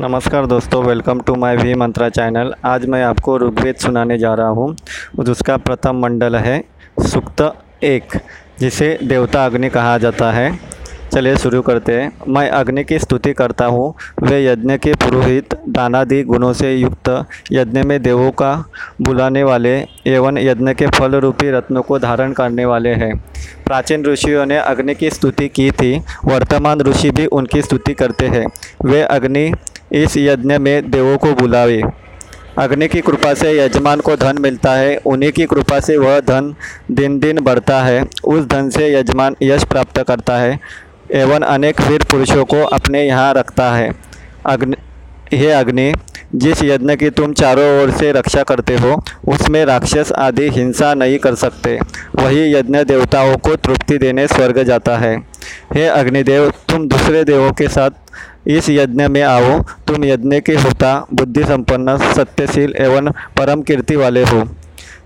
नमस्कार दोस्तों welcome to my V mantra channel आज मैं आपको ऋग्वेद सुनाने जा रहा हूँ उसका प्रथम मंडल है सुक्त एक, जिसे देवता अग्नि कहा जाता है। चलिए शुरू करते हैं। मैं अग्नि की स्तुति करता हूँ। वे यज्ञ के पुरोहित, दानादि गुणों से युक्त, यज्ञ में देवों का बुलाने वाले एवं यज्ञ के फल रूपी रत्नों को धारण करने वाले हैं। प्राचीन ऋषियों ने अग्नि की स्तुति की थी। वर्तमान ऋषि भी उनकी स्तुति करते हैं। वे अग्नि इस यज्ञ में देवों को बुलावे। अग्नि की कृपा से यजमान को धन मिलता है, उन्हीं की कृपा से वह धन दिन दिन बढ़ता है, उस धन से यजमान यश प्राप्त करता है, एवं अनेक वीर पुरुषों को अपने यहाँ रखता है। अग्नि हे अग्नि, जिस यज्ञ की तुम चारों ओर से रक्षा करते हो, उसमें राक्षस आदि हिंसा नहीं कर सकते। वही यज्ञ देवताओं को तृप्ति देने स्वर्ग जाता है। हे अग्निदेव, तुम दूसरे देवों के साथ इस यज्ञ में आओ। तुम यज्ञ के होता बुद्धि संपन्न सत्यशील एवं परम कीर्ति वाले हो।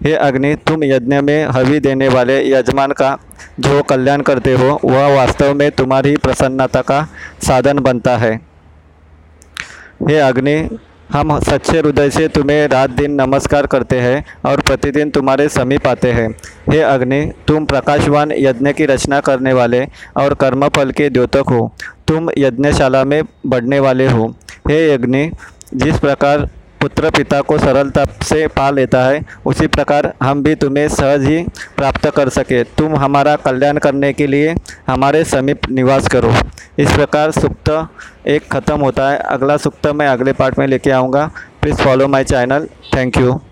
हे अग्नि, तुम यज्ञ में हवि देने वाले यजमान का जो कल्याण करते हो, वह वास्तव में तुम्हारी प्रसन्नता का साधन बनता है। हे अग्नि, हम सच्चे हृदय से तुम्हें रात दिन नमस्कार करते हैं और प्रतिदिन तुम्हारे समीप आते हैं। हे अग्नि, तुम प्रकाशवान यज्ञ की रचना करने वाले और कर्मफल के द्योतक हो। तुम यज्ञशाला में बढ़ने वाले हो। हे अग्नि जिस प्रकार पुत्र पिता को सरलता से पा लेता है, उसी प्रकार हम भी तुम्हें सहज ही प्राप्त कर सके। तुम हमारा कल्याण करने के लिए हमारे समीप निवास करो। इस प्रकार सुक्त एक ख़त्म होता है। अगला सुक्त मैं अगले पार्ट में लेके आऊँगा। Please follow my channel. Thank you.